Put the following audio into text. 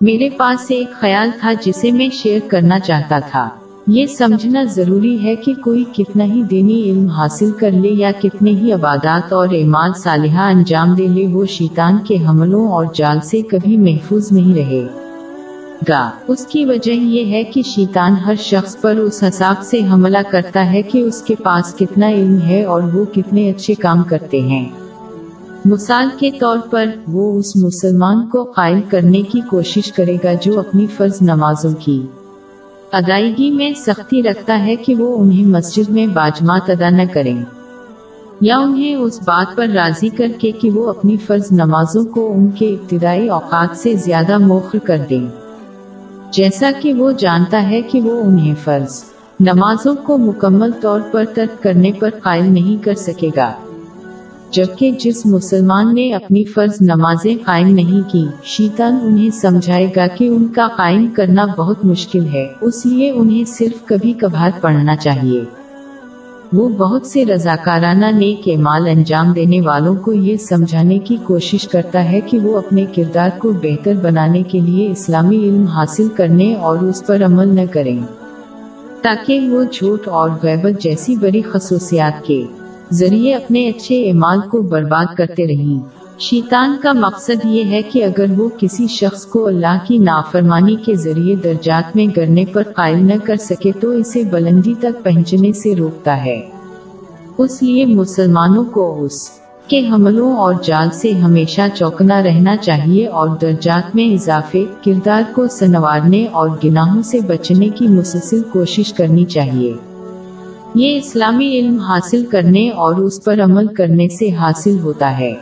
میرے پاس ایک خیال تھا جسے میں شیئر کرنا چاہتا تھا۔ یہ سمجھنا ضروری ہے کہ کوئی کتنا ہی دینی علم حاصل کر لے یا کتنے ہی عبادات اور اعمال صالحہ انجام دے لے، وہ شیطان کے حملوں اور جال سے کبھی محفوظ نہیں رہے۔ گا، اس کی وجہ یہ ہے کہ شیطان ہر شخص پر اس حساب سے حملہ کرتا ہے کہ اس کے پاس کتنا علم ہے اور وہ کتنے اچھے کام کرتے ہیں۔ مثال کے طور پر، وہ اس مسلمان کو قائل کرنے کی کوشش کرے گا جو اپنی فرض نمازوں کی ادائیگی میں سختی رکھتا ہے کہ وہ انہیں مسجد میں باجمات ادا نہ کریں۔ یا انہیں اس بات پر راضی کر کے کہ وہ اپنی فرض نمازوں کو ان کے ابتدائی اوقات سے زیادہ موخر کر دیں۔ جیسا کہ وہ جانتا ہے کہ وہ انہیں فرض نمازوں کو مکمل طور پر ترک کرنے پر قائل نہیں کر سکے گا۔ جبکہ جس مسلمان نے اپنی فرض نمازیں قائم نہیں کی، شیطان انہیں سمجھائے گا کہ ان کا قائم کرنا بہت مشکل ہے، اس لیے انہیں صرف کبھی کبھار پڑھنا چاہیے۔ وہ بہت سے رضاکارانہ نیک مال انجام دینے والوں کو یہ سمجھانے کی کوشش کرتا ہے کہ وہ اپنے کردار کو بہتر بنانے کے لیے اسلامی علم حاصل کرنے اور اس پر عمل نہ کریں، تاکہ وہ جھوٹ اور غیبت جیسی بڑی خصوصیات کے ذریعے اپنے اچھے اعمال کو برباد کرتے رہیں شیطان کا مقصد یہ ہے کہ اگر وہ کسی شخص کو اللہ کی نافرمانی کے ذریعے درجات میں گرنے پر قائل نہ کر سکے تو اسے بلندی تک پہنچنے سے روکتا ہے۔ اس لیے مسلمانوں کو اس کے حملوں اور جال سے ہمیشہ چوکنا رہنا چاہیے اور درجات میں اضافے کردار کو سنوارنے اور گناہوں سے بچنے کی مسلسل کوشش کرنی چاہیے۔ یہ اسلامی علم حاصل کرنے اور اس پر عمل کرنے سے حاصل ہوتا ہے۔